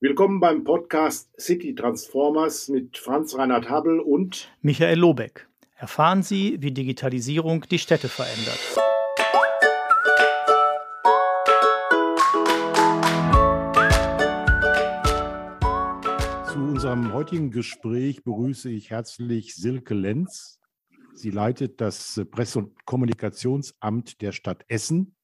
Willkommen beim Podcast City Transformers mit Franz Reinhard Habel und Michael Lobeck. Erfahren Sie, wie Digitalisierung die Städte verändert. Zu unserem heutigen Gespräch begrüße ich herzlich Silke Lenz. Sie leitet das Presse- und Kommunikationsamt der Stadt Essen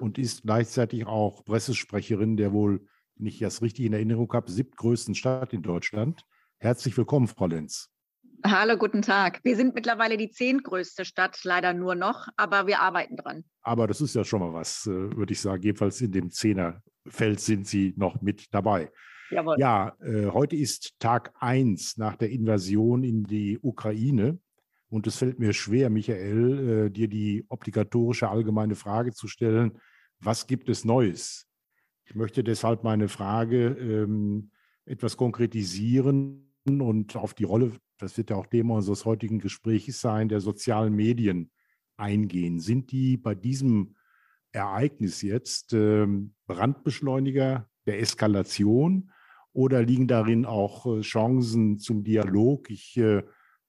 und ist gleichzeitig auch Pressesprecherin der wohl, wenn ich das richtig in Erinnerung habe, siebtgrößten Stadt in Deutschland. Herzlich willkommen, Frau Lenz. Hallo, guten Tag. Wir sind mittlerweile die zehntgrößte Stadt, leider nur noch, aber wir arbeiten dran. Aber das ist ja schon mal was, äh, würde ich sagen. Jedenfalls in dem Zehnerfeld sind Sie noch mit dabei. Jawohl. Ja, äh, heute ist Tag 1 nach der Invasion in die Ukraine. Und es fällt mir schwer, Michael, äh, dir die obligatorische allgemeine Frage zu stellen, was gibt es Neues? Ich möchte deshalb meine Frage ähm, etwas konkretisieren und auf die Rolle, das wird ja auch Thema unseres heutigen Gesprächs sein, der sozialen Medien eingehen. Sind die bei diesem Ereignis jetzt ähm, Brandbeschleuniger der Eskalation oder liegen darin auch äh, Chancen zum Dialog? Ich äh,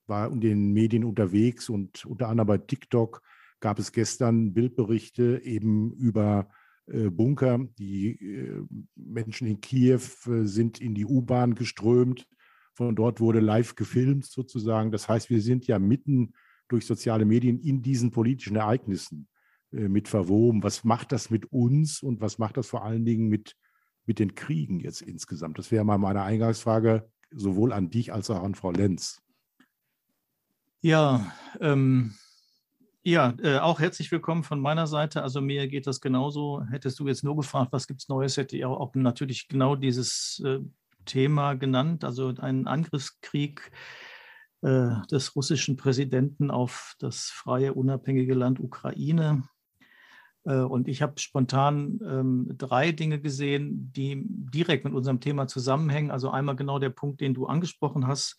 war in den Medien unterwegs und unter anderem bei TikTok gab es gestern Bildberichte eben über Bunker. Die äh, Menschen in Kiew äh, sind in die U-Bahn geströmt. Von dort wurde live gefilmt sozusagen. Das heißt, wir sind ja mitten durch soziale Medien in diesen politischen Ereignissen mit verwoben. Was macht das mit uns und was macht das vor allen Dingen mit, mit den Kriegen jetzt insgesamt? Das wäre mal meine Eingangsfrage sowohl an dich als auch an Frau Lenz. Ja, ähm, ja, äh, auch herzlich willkommen von meiner Seite. Also mir geht das genauso. Hättest du jetzt nur gefragt, was gibt es Neues, hätte ich auch, auch natürlich genau dieses äh, Thema genannt, also einen Angriffskrieg äh, des russischen Präsidenten auf das freie, unabhängige Land Ukraine. Äh, und ich habe spontan ähm, drei Dinge gesehen, die direkt mit unserem Thema zusammenhängen. Also einmal genau der Punkt, den du angesprochen hast.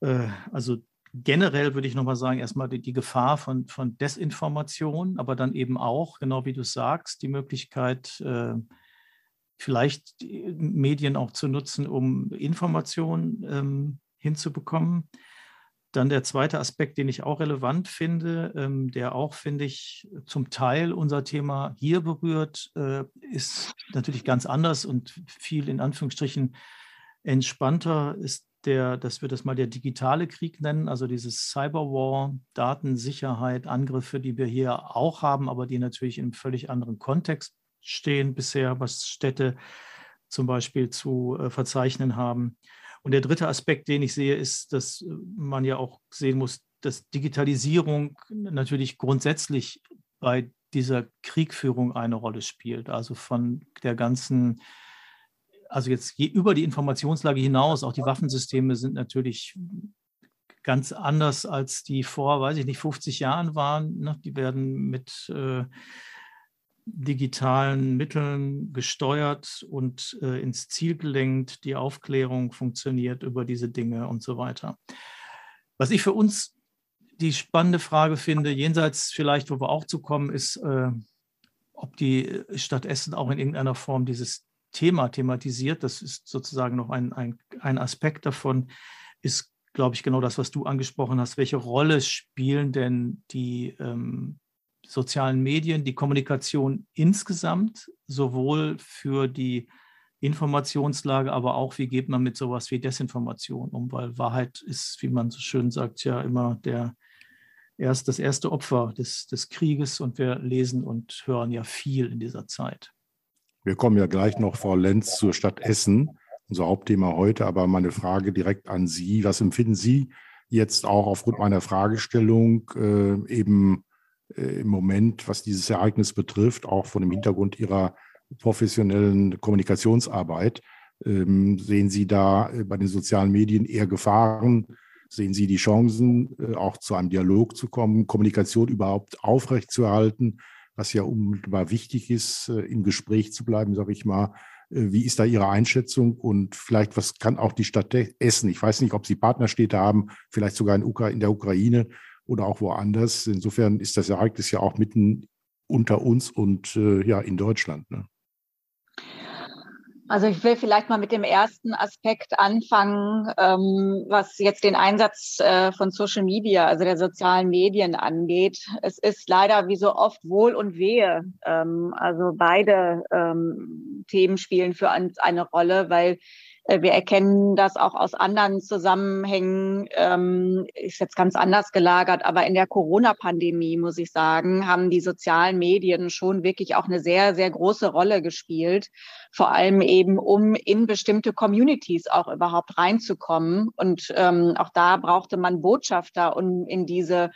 Äh, also generell würde ich nochmal sagen, erstmal die, die, Gefahr von, von Desinformation, aber dann eben auch, genau wie du sagst, die Möglichkeit, äh, vielleicht Medien auch zu nutzen, um Informationen ähm, hinzubekommen. Dann der zweite Aspekt, den ich auch relevant finde, ähm, der auch, finde ich, zum Teil unser Thema hier berührt, äh, ist natürlich ganz anders und viel in Anführungsstrichen entspannter, ist der, dass wir das mal der digitale Krieg nennen, also dieses Cyberwar, Datensicherheit, Angriffe, die wir hier auch haben, aber die natürlich in einem völlig anderen Kontext stehen bisher, was Städte zum Beispiel zu äh, verzeichnen haben. Und der dritte Aspekt, den ich sehe, ist, dass man ja auch sehen muss, dass Digitalisierung natürlich grundsätzlich bei dieser Kriegführung eine Rolle spielt. Also von der ganzen also jetzt über die Informationslage hinaus, auch die Waffensysteme sind natürlich ganz anders, als die vor, weiß ich nicht, 50 Jahren waren. Ne? Die werden mit äh, digitalen Mitteln gesteuert und äh, ins Ziel gelenkt. Die Aufklärung funktioniert über diese Dinge und so weiter. Was ich für uns die spannende Frage finde, jenseits vielleicht, wo wir auch zu kommen, ist, äh, ob die Stadt Essen auch in irgendeiner Form dieses Thema thematisiert. Das ist sozusagen noch ein, ein, ein Aspekt davon, ist, glaube ich, genau das, was du angesprochen hast. Welche Rolle spielen denn die ähm, sozialen Medien, die Kommunikation insgesamt, sowohl für die Informationslage, aber auch, wie geht man mit sowas wie Desinformation um? Weil Wahrheit ist, wie man so schön sagt, ja immer der, erst das erste Opfer des, des Krieges und wir lesen und hören ja viel in dieser Zeit. Wir kommen ja gleich noch, Frau Lenz, zur Stadt Essen, unser Hauptthema heute. Aber meine Frage direkt an Sie. Was empfinden Sie jetzt auch aufgrund meiner Fragestellung äh, eben äh, im Moment, was dieses Ereignis betrifft, auch von dem Hintergrund Ihrer professionellen Kommunikationsarbeit? Ähm, sehen Sie da äh, bei den sozialen Medien eher Gefahren? Sehen Sie die Chancen, äh, auch zu einem Dialog zu kommen, Kommunikation überhaupt aufrechtzuerhalten? Was ja unmittelbar wichtig ist, äh, im Gespräch zu bleiben, sage ich mal. Äh, wie ist da Ihre Einschätzung und vielleicht, was kann auch die Stadt Essen? Ich weiß nicht, ob Sie Partnerstädte haben, vielleicht sogar in, Ukra in der Ukraine oder auch woanders. Insofern ist das Ereignis ja auch mitten unter uns und äh, ja in Deutschland. Ne? Also ich will vielleicht mal mit dem ersten Aspekt anfangen, ähm, was jetzt den Einsatz äh, von Social Media, also der sozialen Medien angeht. Es ist leider wie so oft Wohl und Wehe. Ähm, also beide ähm, Themen spielen für uns eine Rolle, weil wir erkennen das auch aus anderen Zusammenhängen, ähm, ist jetzt ganz anders gelagert, aber in der Corona-Pandemie, muss ich sagen, haben die sozialen Medien schon wirklich auch eine sehr, sehr große Rolle gespielt. Vor allem eben, um in bestimmte Communities auch überhaupt reinzukommen. Und ähm, auch da brauchte man Botschafter, um in diese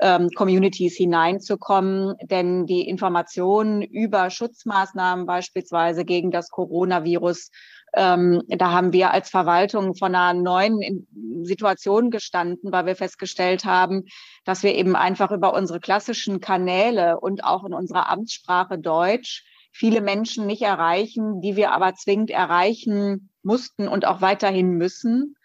ähm, Communities hineinzukommen. Denn die Informationen über Schutzmaßnahmen beispielsweise gegen das Coronavirus ähm, da haben wir als Verwaltung von einer neuen Situation gestanden, weil wir festgestellt haben, dass wir eben einfach über unsere klassischen Kanäle und auch in unserer Amtssprache Deutsch viele Menschen nicht erreichen, die wir aber zwingend erreichen mussten und auch weiterhin müssen.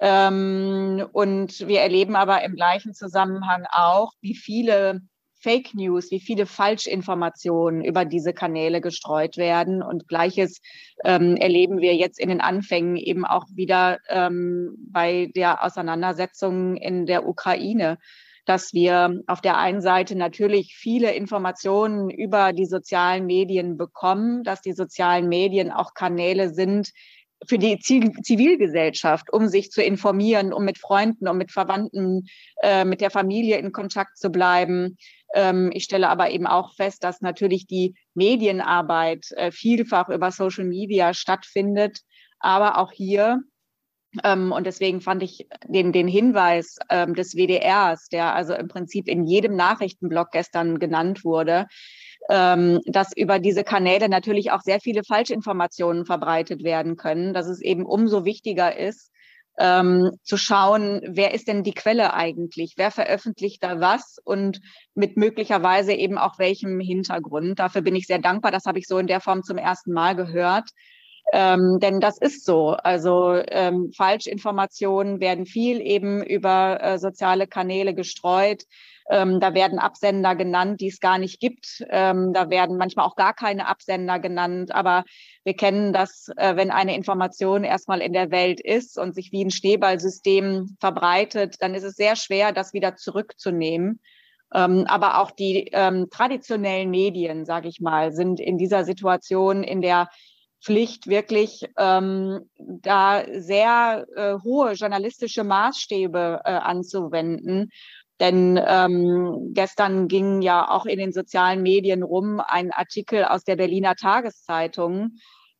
Ähm, und wir erleben aber im gleichen Zusammenhang auch, wie viele Fake News, wie viele Falschinformationen über diese Kanäle gestreut werden. Und gleiches ähm, erleben wir jetzt in den Anfängen eben auch wieder ähm, bei der Auseinandersetzung in der Ukraine dass wir auf der einen Seite natürlich viele Informationen über die sozialen Medien bekommen, dass die sozialen Medien auch Kanäle sind, für die Zivilgesellschaft, um sich zu informieren, um mit Freunden, um mit Verwandten, äh, mit der Familie in Kontakt zu bleiben. Ähm, ich stelle aber eben auch fest, dass natürlich die Medienarbeit äh, vielfach über Social Media stattfindet. Aber auch hier ähm, und deswegen fand ich den, den Hinweis ähm, des WDRs, der also im Prinzip in jedem Nachrichtenblock gestern genannt wurde, dass über diese Kanäle natürlich auch sehr viele Falschinformationen verbreitet werden können, dass es eben umso wichtiger ist, ähm, zu schauen, wer ist denn die Quelle eigentlich? Wer veröffentlicht da was und mit möglicherweise eben auch welchem Hintergrund? Dafür bin ich sehr dankbar. Das habe ich so in der Form zum ersten Mal gehört. Ähm, denn das ist so. Also ähm, Falschinformationen werden viel eben über äh, soziale Kanäle gestreut. Ähm, da werden Absender genannt, die es gar nicht gibt. Ähm, da werden manchmal auch gar keine Absender genannt. Aber wir kennen das, äh, wenn eine Information erstmal in der Welt ist und sich wie ein Schneeballsystem verbreitet, dann ist es sehr schwer, das wieder zurückzunehmen. Ähm, aber auch die ähm, traditionellen Medien, sage ich mal, sind in dieser Situation in der Pflicht, wirklich ähm, da sehr äh, hohe journalistische Maßstäbe äh, anzuwenden. Denn ähm, gestern ging ja auch in den sozialen Medien rum ein Artikel aus der Berliner Tageszeitung,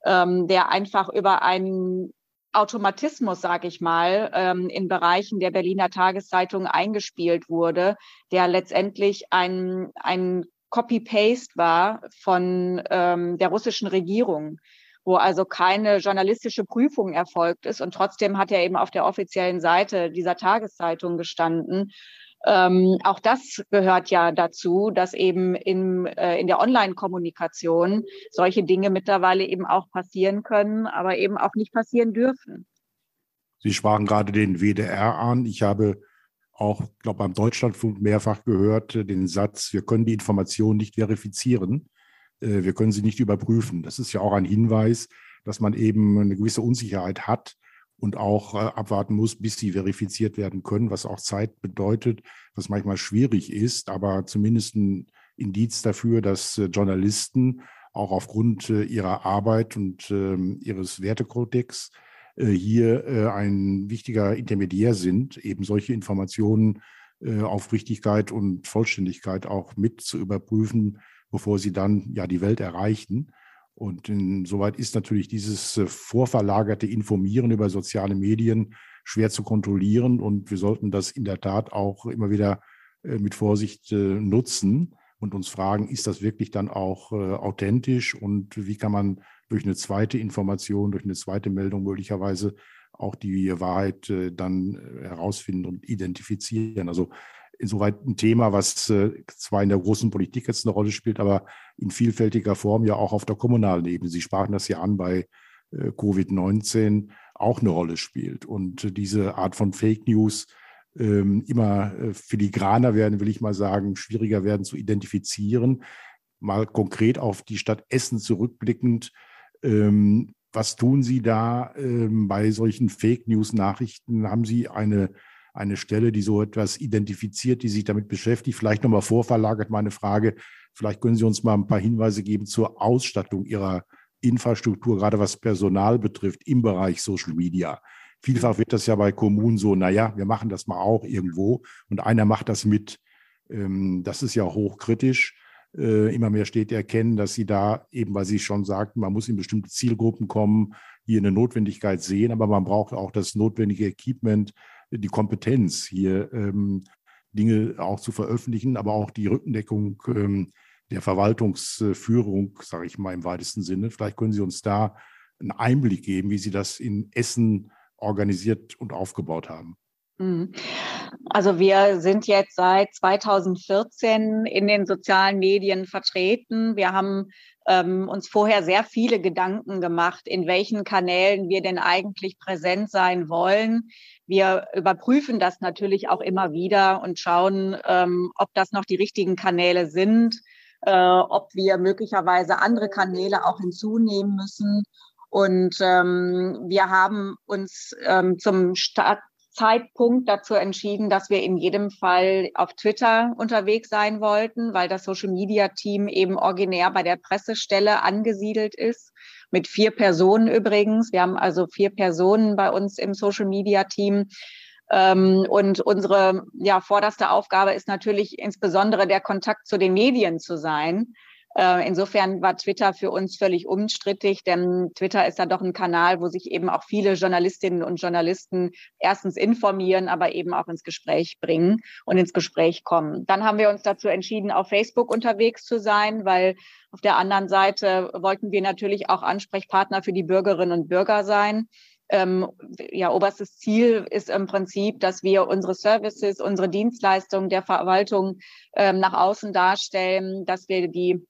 ähm, der einfach über einen Automatismus, sage ich mal, ähm, in Bereichen der Berliner Tageszeitung eingespielt wurde, der letztendlich ein, ein Copy-Paste war von ähm, der russischen Regierung wo also keine journalistische Prüfung erfolgt ist. Und trotzdem hat er eben auf der offiziellen Seite dieser Tageszeitung gestanden. Ähm, auch das gehört ja dazu, dass eben in, äh, in der Online-Kommunikation solche Dinge mittlerweile eben auch passieren können, aber eben auch nicht passieren dürfen. Sie sprachen gerade den WDR an. Ich habe auch, glaube beim Deutschlandfunk mehrfach gehört äh, den Satz, wir können die Informationen nicht verifizieren, wir können sie nicht überprüfen. Das ist ja auch ein Hinweis, dass man eben eine gewisse Unsicherheit hat, und auch äh, abwarten muss, bis sie verifiziert werden können, was auch Zeit bedeutet, was manchmal schwierig ist, aber zumindest ein Indiz dafür, dass äh, Journalisten auch aufgrund äh, ihrer Arbeit und ähm, ihres Wertekodex hier ein wichtiger Intermediär sind, eben solche Informationen auf Richtigkeit und Vollständigkeit auch mit zu überprüfen, bevor sie dann ja die Welt erreichen. Und insoweit ist natürlich dieses äh, vorverlagerte Informieren über soziale Medien schwer zu kontrollieren. Und wir sollten das in der Tat auch immer wieder äh, mit Vorsicht äh, nutzen und uns fragen, ist das wirklich dann auch authentisch und wie kann man durch eine zweite Information, durch eine zweite Meldung möglicherweise auch die Wahrheit dann herausfinden und identifizieren. Also insoweit ein Thema, was äh, zwar in der großen Politik jetzt eine Rolle spielt, aber in vielfältiger Form ja auch auf der kommunalen Ebene. Sie sprachen das ja an bei äh, Covid-19 auch eine Rolle spielt. Und diese Art von Fake News ähm, immer äh, filigraner werden, will ich mal sagen, schwieriger werden zu identifizieren. Mal konkret auf die Stadt Essen zurückblickend. Ähm, was tun Sie da ähm, bei solchen Fake News-Nachrichten? Haben Sie eine, eine Stelle, die so etwas identifiziert, die sich damit beschäftigt? Vielleicht nochmal vorverlagert meine Frage. Vielleicht können Sie uns mal ein paar Hinweise geben zur Ausstattung Ihrer Infrastruktur, gerade was Personal betrifft im Bereich Social Media. Vielfach wird das ja bei Kommunen so, naja, wir machen das mal auch irgendwo und einer macht das mit. Ähm, das ist ja hochkritisch. Äh, immer mehr Städte erkennen, dass sie da eben, weil Sie schon sagten, man muss in bestimmte Zielgruppen kommen, hier eine Notwendigkeit sehen, aber man braucht auch das notwendige Equipment, die Kompetenz, hier ähm, Dinge auch zu veröffentlichen, aber auch die Rückendeckung ähm, der Verwaltungsführung, sage ich mal im weitesten Sinne. Vielleicht können Sie uns da einen Einblick geben, wie Sie das in Essen organisiert und aufgebaut haben. Mhm. Also wir sind jetzt seit 2014 in den sozialen Medien vertreten. Wir haben ähm, uns vorher sehr viele Gedanken gemacht, in welchen Kanälen wir denn eigentlich präsent sein wollen. Wir überprüfen das natürlich auch immer wieder und schauen, ähm, ob das noch die richtigen Kanäle sind, äh, ob wir möglicherweise andere Kanäle auch hinzunehmen müssen. Und ähm, wir haben uns ähm, zum Start Zeitpunkt dazu entschieden, dass wir in jedem Fall auf Twitter unterwegs sein wollten, weil das Social Media Team eben originär bei der Pressestelle angesiedelt ist. Mit vier Personen übrigens. Wir haben also vier Personen bei uns im Social Media Team. Ähm, und unsere ja, vorderste Aufgabe ist natürlich insbesondere der Kontakt zu den Medien zu sein. Äh, insofern war Twitter für uns völlig unstrittig, denn Twitter ist ja doch ein Kanal, wo sich eben auch viele Journalistinnen und Journalisten erstens informieren, aber eben auch ins Gespräch bringen und ins Gespräch kommen. Dann haben wir uns dazu entschieden, auf Facebook unterwegs zu sein, weil auf der anderen Seite wollten wir natürlich auch Ansprechpartner für die Bürgerinnen und Bürger sein. Ähm, ja, oberstes Ziel ist im Prinzip, dass wir unsere Services, unsere Dienstleistungen der Verwaltung ähm, nach außen darstellen, dass wir die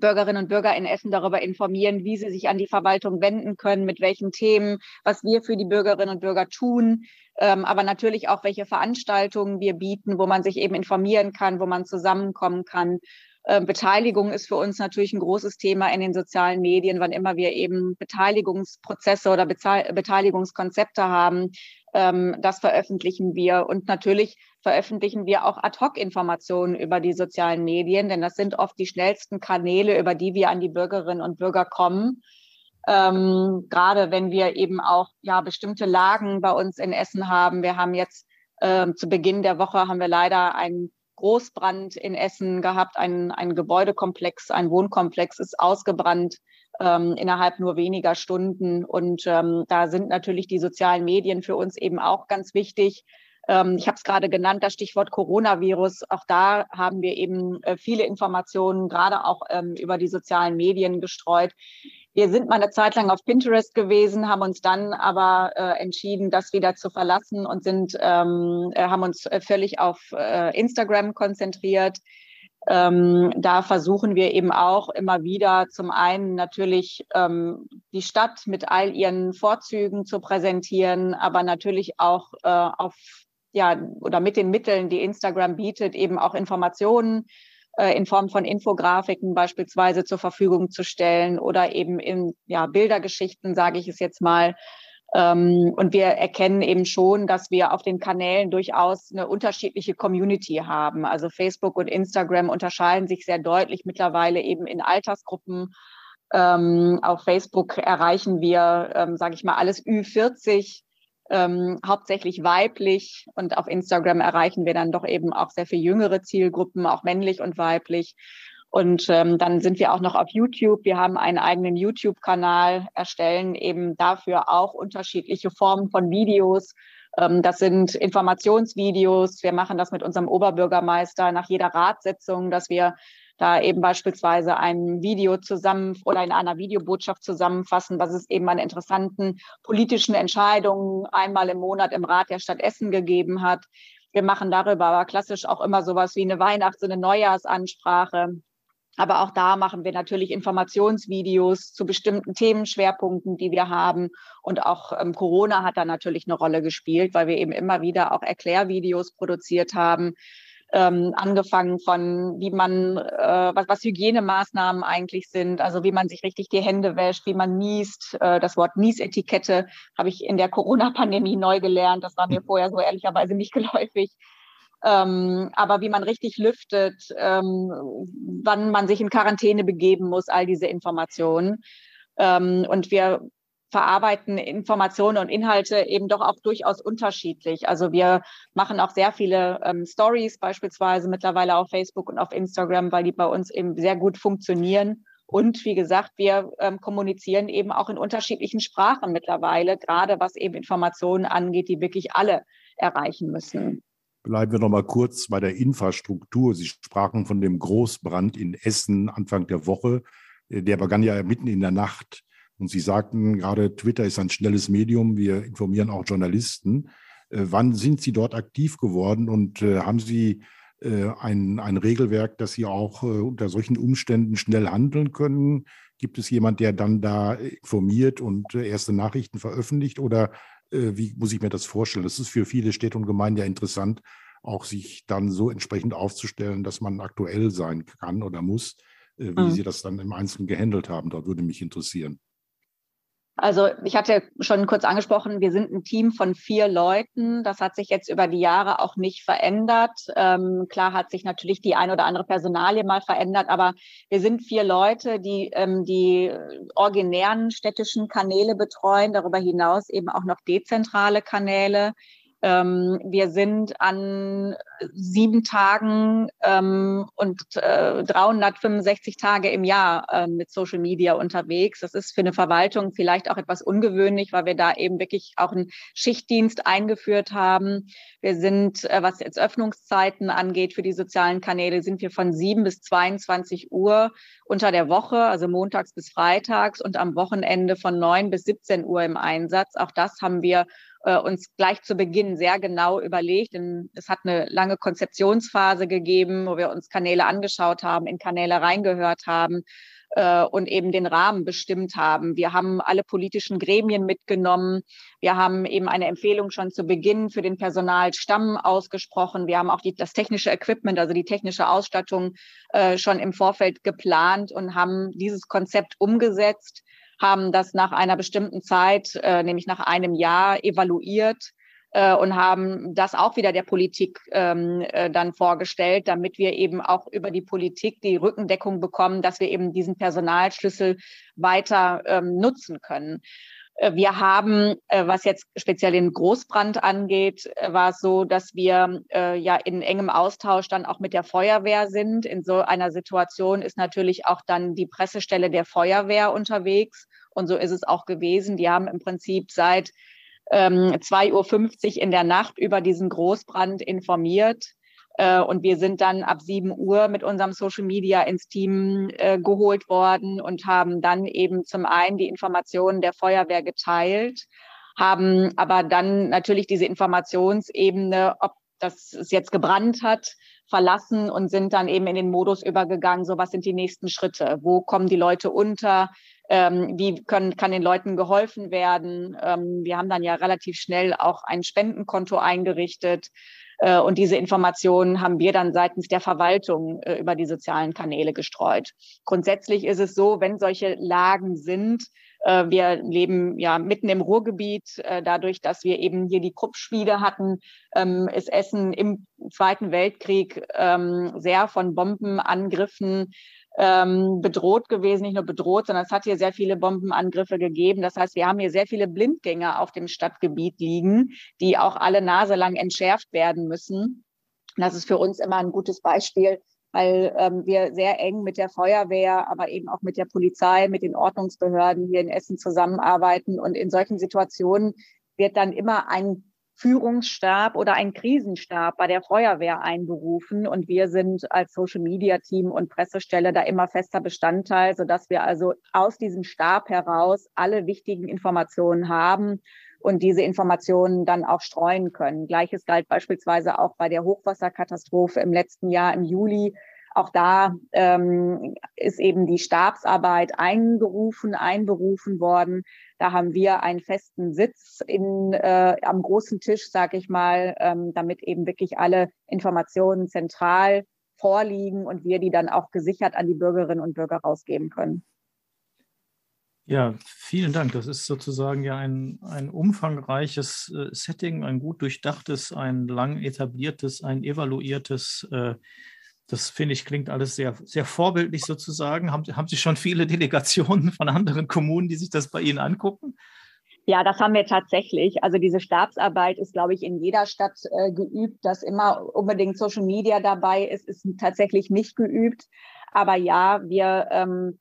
Bürgerinnen und Bürger in Essen darüber informieren, wie sie sich an die Verwaltung wenden können, mit welchen Themen, was wir für die Bürgerinnen und Bürger tun, ähm, aber natürlich auch, welche Veranstaltungen wir bieten, wo man sich eben informieren kann, wo man zusammenkommen kann. Ähm, Beteiligung ist für uns natürlich ein großes Thema in den sozialen Medien, wann immer wir eben Beteiligungsprozesse oder Beteiligungskonzepte haben. Ähm, das veröffentlichen wir. Und natürlich veröffentlichen wir auch Ad-Hoc-Informationen über die sozialen Medien, denn das sind oft die schnellsten Kanäle, über die wir an die Bürgerinnen und Bürger kommen. Ähm, gerade wenn wir eben auch ja bestimmte Lagen bei uns in Essen haben. Wir haben jetzt äh, zu Beginn der Woche haben wir leider einen Großbrand in Essen gehabt. Ein, ein Gebäudekomplex, ein Wohnkomplex ist ausgebrannt ähm, innerhalb nur weniger Stunden. Und ähm, da sind natürlich die sozialen Medien für uns eben auch ganz wichtig. Ähm, ich habe es gerade genannt, das Stichwort Coronavirus. Auch da haben wir eben äh, viele Informationen, gerade auch ähm, über die sozialen Medien gestreut. Wir sind mal eine Zeit lang auf Pinterest gewesen, haben uns dann aber äh, entschieden, das wieder zu verlassen und sind, ähm, äh, haben uns völlig auf Instagram konzentriert. Ähm, da versuchen wir eben auch immer wieder zum einen natürlich ähm, die Stadt mit all ihren Vorzügen zu präsentieren, aber natürlich auch auf ja oder mit den Mitteln, die Instagram bietet, eben auch Informationen äh, in Form von Infografiken beispielsweise zur Verfügung zu stellen oder eben in ja, Bildergeschichten, sage ich es jetzt mal. Ähm, und wir erkennen eben schon, dass wir auf den Kanälen durchaus eine unterschiedliche Community haben. Also Facebook und Instagram unterscheiden sich sehr deutlich mittlerweile eben in Altersgruppen. Ähm, auf Facebook erreichen wir, ähm, sage ich mal, alles Ü40 ähm, hauptsächlich weiblich und auf Instagram erreichen wir dann doch eben auch sehr viel jüngere Zielgruppen, auch männlich und weiblich. Und ähm, dann sind wir auch noch auf YouTube. Wir haben einen eigenen YouTube-Kanal, erstellen eben dafür auch unterschiedliche Formen von Videos. Ähm, das sind Informationsvideos. Wir machen das mit unserem Oberbürgermeister nach jeder Ratssitzung, dass wir da eben beispielsweise ein Video zusammen oder in einer Videobotschaft zusammenfassen, was es eben an interessanten politischen Entscheidungen einmal im Monat im Rat der Stadt Essen gegeben hat. Wir machen darüber aber klassisch auch immer sowas wie eine Weihnachts- und eine Neujahrsansprache. Aber auch da machen wir natürlich Informationsvideos zu bestimmten Themenschwerpunkten, die wir haben. Und auch ähm, Corona hat da natürlich eine Rolle gespielt, weil wir eben immer wieder auch Erklärvideos produziert haben ähm, angefangen von, wie man, äh, was, was Hygienemaßnahmen eigentlich sind, also wie man sich richtig die Hände wäscht, wie man niest. Äh, das Wort Niesetikette habe ich in der Corona-Pandemie neu gelernt. Das war mir hm. vorher so ehrlicherweise nicht geläufig. Ähm, aber wie man richtig lüftet, ähm, wann man sich in Quarantäne begeben muss, all diese Informationen. Ähm, und wir verarbeiten Informationen und Inhalte eben doch auch durchaus unterschiedlich. Also wir machen auch sehr viele ähm, Stories beispielsweise mittlerweile auf Facebook und auf Instagram, weil die bei uns eben sehr gut funktionieren. Und wie gesagt, wir ähm, kommunizieren eben auch in unterschiedlichen Sprachen mittlerweile, gerade was eben Informationen angeht, die wirklich alle erreichen müssen. Bleiben wir noch mal kurz bei der Infrastruktur. Sie sprachen von dem Großbrand in Essen Anfang der Woche. Der begann ja mitten in der Nacht. Und Sie sagten gerade, Twitter ist ein schnelles Medium. Wir informieren auch Journalisten. Äh, wann sind Sie dort aktiv geworden und äh, haben Sie äh, ein, ein Regelwerk, dass Sie auch unter solchen Umständen schnell handeln können? Gibt es jemand, der dann da informiert und erste Nachrichten veröffentlicht? Oder wie muss ich mir das vorstellen? Das ist für viele Städte und Gemeinden ja interessant, auch sich dann so entsprechend aufzustellen, dass man aktuell sein kann oder muss. Wie mhm. Sie das dann im Einzelnen gehandelt haben, dort würde mich interessieren. Also ich hatte schon kurz angesprochen, wir sind ein Team von vier Leuten. Das hat sich jetzt über die Jahre auch nicht verändert. Ähm, klar hat sich natürlich die ein oder andere Personalie mal verändert, aber wir sind vier Leute, die ähm, die originären städtischen Kanäle betreuen, darüber hinaus eben auch noch dezentrale Kanäle. Ähm, wir sind an sieben Tagen ähm, und äh, 365 Tage im Jahr äh, mit Social Media unterwegs. Das ist für eine Verwaltung vielleicht auch etwas ungewöhnlich, weil wir da eben wirklich auch einen Schichtdienst eingeführt haben. Wir sind, äh, was jetzt Öffnungszeiten angeht für die sozialen Kanäle, sind wir von sieben bis 22 Uhr unter der Woche, also montags bis freitags und am Wochenende von neun bis 17 Uhr im Einsatz. Auch das haben wir äh, uns gleich zu Beginn sehr genau überlegt. Denn es hat eine lange Konzeptionsphase gegeben, wo wir uns Kanäle angeschaut haben, in Kanäle reingehört haben äh, und eben den Rahmen bestimmt haben. Wir haben alle politischen Gremien mitgenommen. Wir haben eben eine Empfehlung schon zu Beginn für den Personalstamm ausgesprochen. Wir haben auch die, das technische Equipment, also die technische Ausstattung äh, schon im Vorfeld geplant und haben dieses Konzept umgesetzt haben das nach einer bestimmten Zeit, äh, nämlich nach einem Jahr, evaluiert äh, und haben das auch wieder der Politik ähm, äh, dann vorgestellt, damit wir eben auch über die Politik die Rückendeckung bekommen, dass wir eben diesen Personalschlüssel weiter ähm, nutzen können. Äh, wir haben, äh, was jetzt speziell den Großbrand angeht, äh, war es so, dass wir ja in engem Austausch dann auch mit der Feuerwehr sind. In so einer Situation ist natürlich auch dann die Pressestelle der Feuerwehr unterwegs. Und so ist es auch gewesen. Die haben im Prinzip seit ähm, 2.50 Uhr in der Nacht über diesen Großbrand informiert. Äh, und wir sind dann ab 7 Uhr mit unserem Social Media ins Team äh, geholt worden und haben dann eben zum einen die Informationen der Feuerwehr geteilt, haben aber dann natürlich diese Informationsebene, ob das es jetzt gebrannt hat, verlassen und sind dann eben in den Modus übergegangen, so was sind die nächsten Schritte, wo kommen die Leute unter, ähm, wie können, kann den Leuten geholfen werden. Ähm, wir haben dann ja relativ schnell auch ein Spendenkonto eingerichtet. Äh, und diese Informationen haben wir dann seitens der Verwaltung äh, über die sozialen Kanäle gestreut. Grundsätzlich ist es so, wenn solche Lagen sind, äh, wir leben ja mitten im Ruhrgebiet. Dadurch, dass wir eben hier die Kruppschmiede hatten, ähm, ist Essen im Zweiten Weltkrieg ähm, sehr von Bombenangriffen ähm, bedroht gewesen, nicht nur bedroht, sondern es hat hier sehr viele Bombenangriffe gegeben. Das heißt, wir haben hier sehr viele Blindgänger auf dem Stadtgebiet liegen, die auch alle naselang entschärft werden müssen. Das ist für uns immer ein gutes Beispiel, weil ähm, wir sehr eng mit der Feuerwehr, aber eben auch mit der Polizei, mit den Ordnungsbehörden hier in Essen zusammenarbeiten. Und in solchen Situationen wird dann immer ein Führungsstab oder ein Krisenstab bei der Feuerwehr einberufen. Und wir sind als Social Media Team und Pressestelle da immer fester Bestandteil, sodass wir also aus diesem Stab heraus alle wichtigen Informationen haben und diese Informationen dann auch streuen können. Gleiches galt beispielsweise auch bei der Hochwasserkatastrophe im letzten Jahr im Juli, Auch da ähm, ist eben die Stabsarbeit eingerufen, einberufen worden. Da haben wir einen festen Sitz in, äh, am großen Tisch, sage ich mal, ähm, damit eben wirklich alle Informationen zentral vorliegen und wir die dann auch gesichert an die Bürgerinnen und Bürger rausgeben können. Ja, vielen Dank. Das ist sozusagen ja ein, ein umfangreiches äh, Setting, ein gut durchdachtes, ein lang etabliertes, ein evaluiertes. Äh, das finde ich klingt alles sehr, sehr vorbildlich sozusagen. Haben, haben Sie schon viele Delegationen von anderen Kommunen, die sich das bei Ihnen angucken? Ja, das haben wir tatsächlich. Also diese Stabsarbeit ist, glaube ich, in jeder Stadt äh, geübt. Dass immer unbedingt Social Media dabei ist, ist tatsächlich nicht geübt. Aber ja, wir ähm,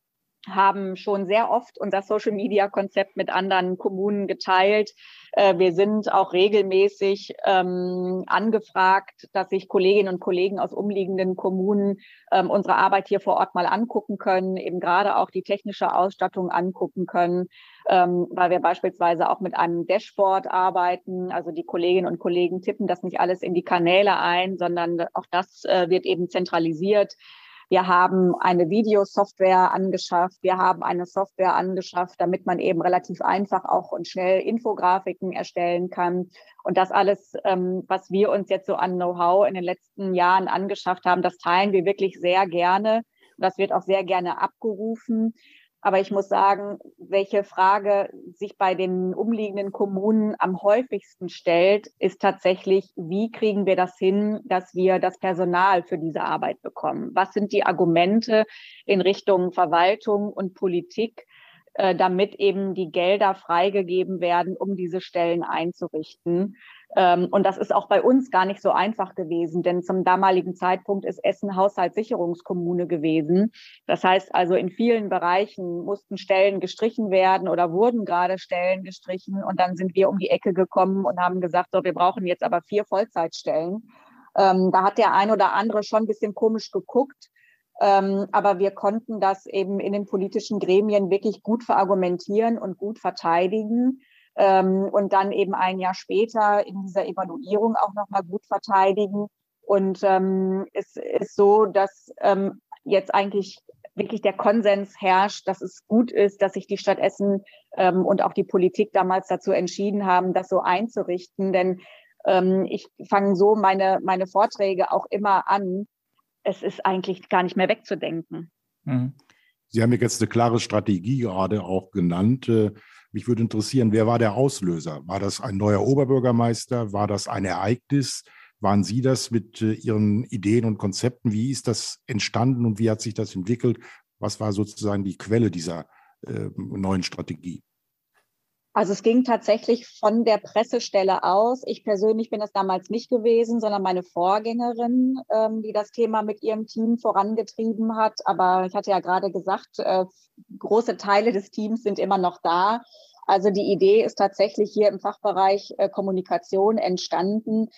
haben schon sehr oft unser Social-Media-Konzept mit anderen Kommunen geteilt. Äh, wir sind auch regelmäßig ähm, angefragt, dass sich Kolleginnen und Kollegen aus umliegenden Kommunen ähm, unsere Arbeit hier vor Ort mal angucken können, eben gerade auch die technische Ausstattung angucken können, ähm, weil wir beispielsweise auch mit einem Dashboard arbeiten. Also die Kolleginnen und Kollegen tippen das nicht alles in die Kanäle ein, sondern auch das äh, wird eben zentralisiert wir haben eine Videosoftware angeschafft. Wir haben eine Software angeschafft, damit man eben relativ einfach auch und schnell Infografiken erstellen kann. Und das alles, ähm, was wir uns jetzt so an Know-how in den letzten Jahren angeschafft haben, das teilen wir wirklich sehr gerne. Das wird auch sehr gerne abgerufen. Aber ich muss sagen, welche Frage sich bei den umliegenden Kommunen am häufigsten stellt, ist tatsächlich, wie kriegen wir das hin, dass wir das Personal für diese Arbeit bekommen? Was sind die Argumente in Richtung Verwaltung und Politik, äh, damit eben die Gelder freigegeben werden, um diese Stellen einzurichten? Ähm, und das ist auch bei uns gar nicht so einfach gewesen, denn zum damaligen Zeitpunkt ist Essen Haushaltssicherungskommune gewesen. Das heißt also, in vielen Bereichen mussten Stellen gestrichen werden oder wurden gerade Stellen gestrichen. Und dann sind wir um die Ecke gekommen und haben gesagt, so, wir brauchen jetzt aber vier Vollzeitstellen. Ähm, da hat der ein oder andere schon ein bisschen komisch geguckt. Ähm, aber wir konnten das eben in den politischen Gremien wirklich gut verargumentieren und gut verteidigen ähm, und dann eben ein Jahr später in dieser Evaluierung auch nochmal gut verteidigen. Und ähm, es ist so, dass jetzt eigentlich wirklich der Konsens herrscht, dass es gut ist, dass sich die Stadt Essen und auch die Politik damals dazu entschieden haben, das so einzurichten. Denn ich fange so meine, meine Vorträge auch immer an. Es ist eigentlich gar nicht mehr wegzudenken. Mhm. Sie haben jetzt eine klare Strategie gerade auch genannt. Äh, mich würde interessieren, wer war der Auslöser? War das ein neuer Oberbürgermeister? War das ein Ereignis? Waren Sie das mit äh, Ihren Ideen und Konzepten? Wie ist das entstanden und wie hat sich das entwickelt? Was war sozusagen die Quelle dieser äh, neuen Strategie? Also es ging tatsächlich von der Pressestelle aus. Ich persönlich bin es damals nicht gewesen, sondern meine Vorgängerin, ähm, die das Thema mit ihrem Team vorangetrieben hat. Aber ich hatte ja gerade gesagt, äh, große Teile des Teams sind immer noch da. Also die Idee ist tatsächlich hier im Fachbereich äh, Kommunikation entstanden,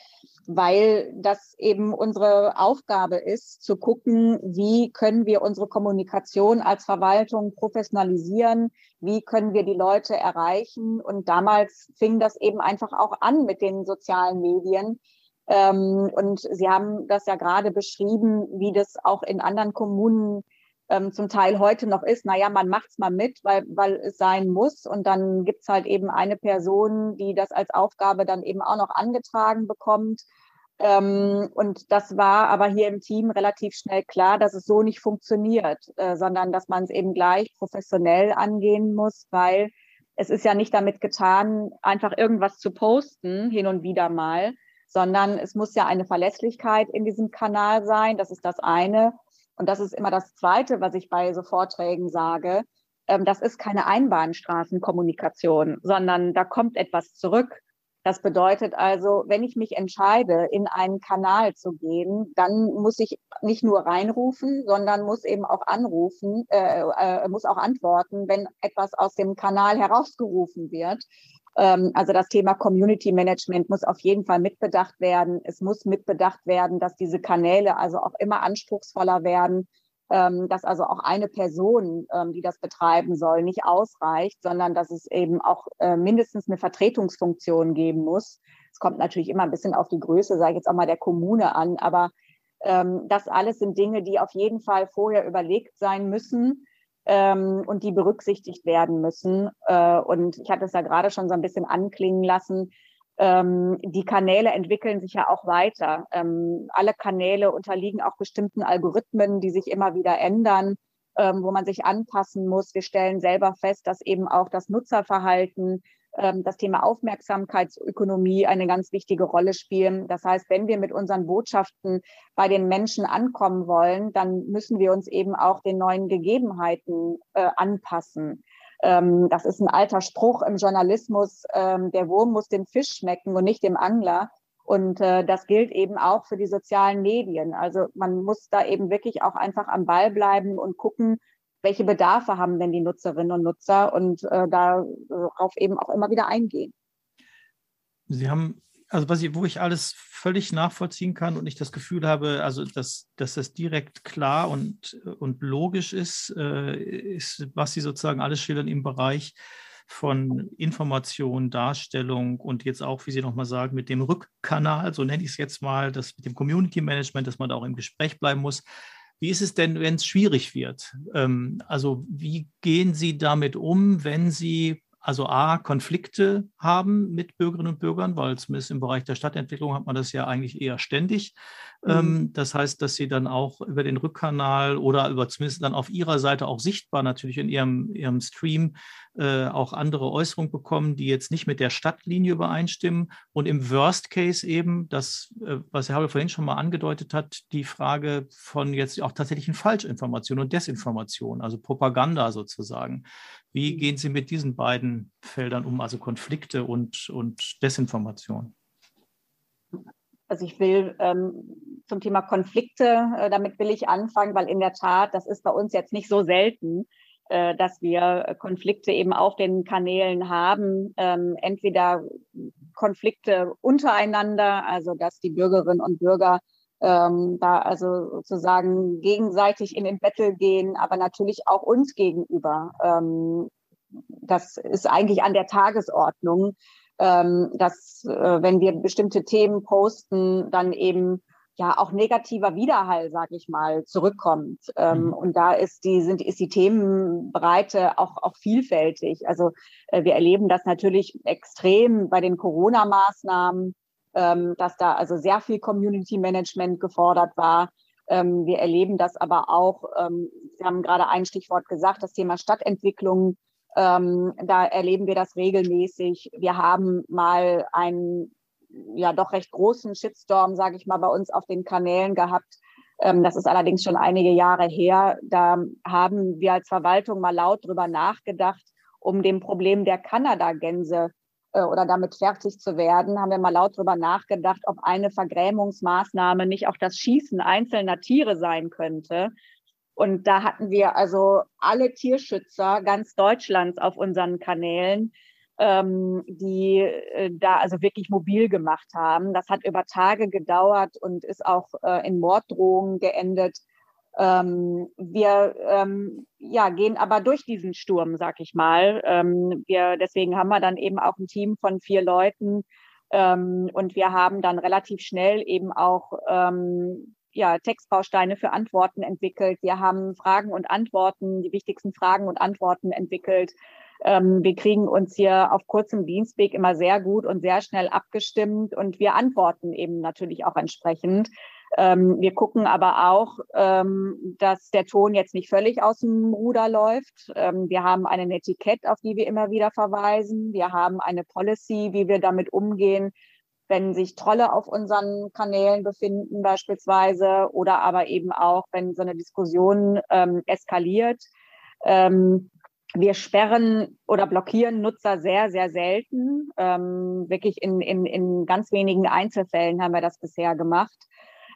weil das eben unsere Aufgabe ist, zu gucken, wie können wir unsere Kommunikation als Verwaltung professionalisieren, wie können wir die Leute erreichen. Und damals fing das eben einfach auch an mit den sozialen Medien. Ähm, und Sie haben das ja gerade beschrieben, wie das auch in anderen Kommunen ähm, zum Teil heute noch ist, naja, man macht's mal mit, weil, weil es sein muss. Und dann gibt's halt eben eine Person, die das als Aufgabe dann eben auch noch angetragen bekommt. Ähm, und das war aber hier im Team relativ schnell klar, dass es so nicht funktioniert, äh, sondern dass man es eben gleich professionell angehen muss, weil es ist ja nicht damit getan, einfach irgendwas zu posten, hin und wieder mal, sondern es muss ja eine Verlässlichkeit in diesem Kanal sein. Das ist das eine. Und das ist immer das Zweite, was ich bei so Vorträgen sage. Ähm, das ist keine Einbahnstraßenkommunikation, sondern da kommt etwas zurück. Das bedeutet also, wenn ich mich entscheide, in einen Kanal zu gehen, dann muss ich nicht nur reinrufen, sondern muss eben auch anrufen, äh, äh, muss auch antworten, wenn etwas aus dem Kanal herausgerufen wird. Ähm, also das Thema Community Management muss auf jeden Fall mitbedacht werden. Es muss mitbedacht werden, dass diese Kanäle also auch immer anspruchsvoller werden, ähm, dass also auch eine Person, ähm, die das betreiben soll, nicht ausreicht, sondern dass es eben auch äh, mindestens eine Vertretungsfunktion geben muss. Es kommt natürlich immer ein bisschen auf die Größe, sage ich jetzt auch mal, der Kommune an, aber das alles sind Dinge, die auf jeden Fall vorher überlegt sein müssen ähm, und die berücksichtigt werden müssen. Äh, und ich hatte es ja gerade schon so ein bisschen anklingen lassen. Ähm, die Kanäle entwickeln sich ja auch weiter. Ähm, alle Kanäle unterliegen auch bestimmten Algorithmen, die sich immer wieder ändern, ähm, wo man sich anpassen muss. Wir stellen selber fest, dass eben auch das Nutzerverhalten das Thema Aufmerksamkeitsökonomie eine ganz wichtige Rolle spielen. Das heißt, wenn wir mit unseren Botschaften bei den Menschen ankommen wollen, dann müssen wir uns eben auch den neuen Gegebenheiten äh, anpassen. Ähm, das ist ein alter Spruch im Journalismus, ähm, der Wurm muss dem Fisch schmecken und nicht dem Angler. Und äh, das gilt eben auch für die sozialen Medien. Also man muss da eben wirklich auch einfach am Ball bleiben und gucken, welche Bedarfe haben denn die Nutzerinnen und Nutzer und äh, darauf eben auch immer wieder eingehen. Sie haben, also was ich, wo ich alles völlig nachvollziehen kann und ich das Gefühl habe, also dass, dass das direkt klar und, und logisch ist, äh, ist, was Sie sozusagen alles schildern im Bereich von Information, Darstellung und jetzt auch, wie Sie nochmal sagen, mit dem Rückkanal, so nenne ich es jetzt mal, das mit dem Community Management, dass man da auch im Gespräch bleiben muss. Wie ist es denn, wenn es schwierig wird? Ähm, also wie gehen Sie damit um, wenn Sie also A, Konflikte haben mit Bürgerinnen und Bürgern, weil zumindest im Bereich der Stadtentwicklung hat man das ja eigentlich eher ständig. Mhm. Ähm, das heißt, dass sie dann auch über den Rückkanal oder über zumindest dann auf ihrer Seite auch sichtbar natürlich in ihrem, ihrem Stream äh, auch andere Äußerungen bekommen, die jetzt nicht mit der Stadtlinie übereinstimmen. Und im Worst Case eben, das, äh, was Herr Haber vorhin schon mal angedeutet hat, die Frage von jetzt auch tatsächlichen Falschinformationen und Desinformationen, also Propaganda sozusagen. Wie gehen Sie mit diesen beiden Feldern um, also Konflikte und, und Desinformation? Also ich will ähm, zum Thema Konflikte, äh, damit will ich anfangen, weil in der Tat, das ist bei uns jetzt nicht so selten, äh, dass wir Konflikte eben auf den Kanälen haben. Ähm, entweder Konflikte untereinander, also dass die Bürgerinnen und Bürger ähm, da also sozusagen gegenseitig in den Battle gehen, aber natürlich auch uns gegenüber. Ähm, das ist eigentlich an der Tagesordnung, ähm, dass äh, wenn wir bestimmte Themen posten, dann eben ja auch negativer Widerhall, sag ich mal, zurückkommt. Ähm, mhm. Und da ist die, sind, ist die Themenbreite auch, auch vielfältig. Also äh, wir erleben das natürlich extrem bei den Corona-Maßnahmen, ähm, dass da also sehr viel Community Management gefordert war. Ähm, wir erleben das aber auch, ähm, Sie haben gerade ein Stichwort gesagt, das Thema Stadtentwicklung. Ähm, da erleben wir das regelmäßig. Wir haben mal einen ja doch recht großen Shitstorm, sage ich mal, bei uns auf den Kanälen gehabt. Ähm, das ist allerdings schon einige Jahre her. Da haben wir als Verwaltung mal laut drüber nachgedacht, um dem Problem der Kanadagänse oder damit fertig zu werden, haben wir mal laut drüber nachgedacht, ob eine Vergrämungsmaßnahme nicht auch das Schießen einzelner Tiere sein könnte. Und da hatten wir also alle Tierschützer ganz Deutschlands auf unseren Kanälen, ähm, die äh, da also wirklich mobil gemacht haben. Das hat über Tage gedauert und ist auch äh, in Morddrohungen geendet. Ähm, wir ähm, ja, gehen aber durch diesen Sturm, sag ich mal. Ähm, wir, deswegen haben wir dann eben auch ein Team von vier Leuten ähm, und wir haben dann relativ schnell eben auch ähm, ja, Textbausteine für Antworten entwickelt. Wir haben Fragen und Antworten, die wichtigsten Fragen und Antworten entwickelt. Ähm, wir kriegen uns hier auf kurzem Dienstweg immer sehr gut und sehr schnell abgestimmt und wir antworten eben natürlich auch entsprechend. Ähm, wir gucken aber auch, ähm, dass der Ton jetzt nicht völlig aus dem Ruder läuft. Ähm, wir haben einen Etikett, auf die wir immer wieder verweisen. Wir haben eine Policy, wie wir damit umgehen, wenn sich Trolle auf unseren Kanälen befinden beispielsweise oder aber eben auch, wenn so eine Diskussion ähm, eskaliert. Ähm, wir sperren oder blockieren Nutzer sehr, sehr selten. Ähm, wirklich in, in, in ganz wenigen Einzelfällen haben wir das bisher gemacht.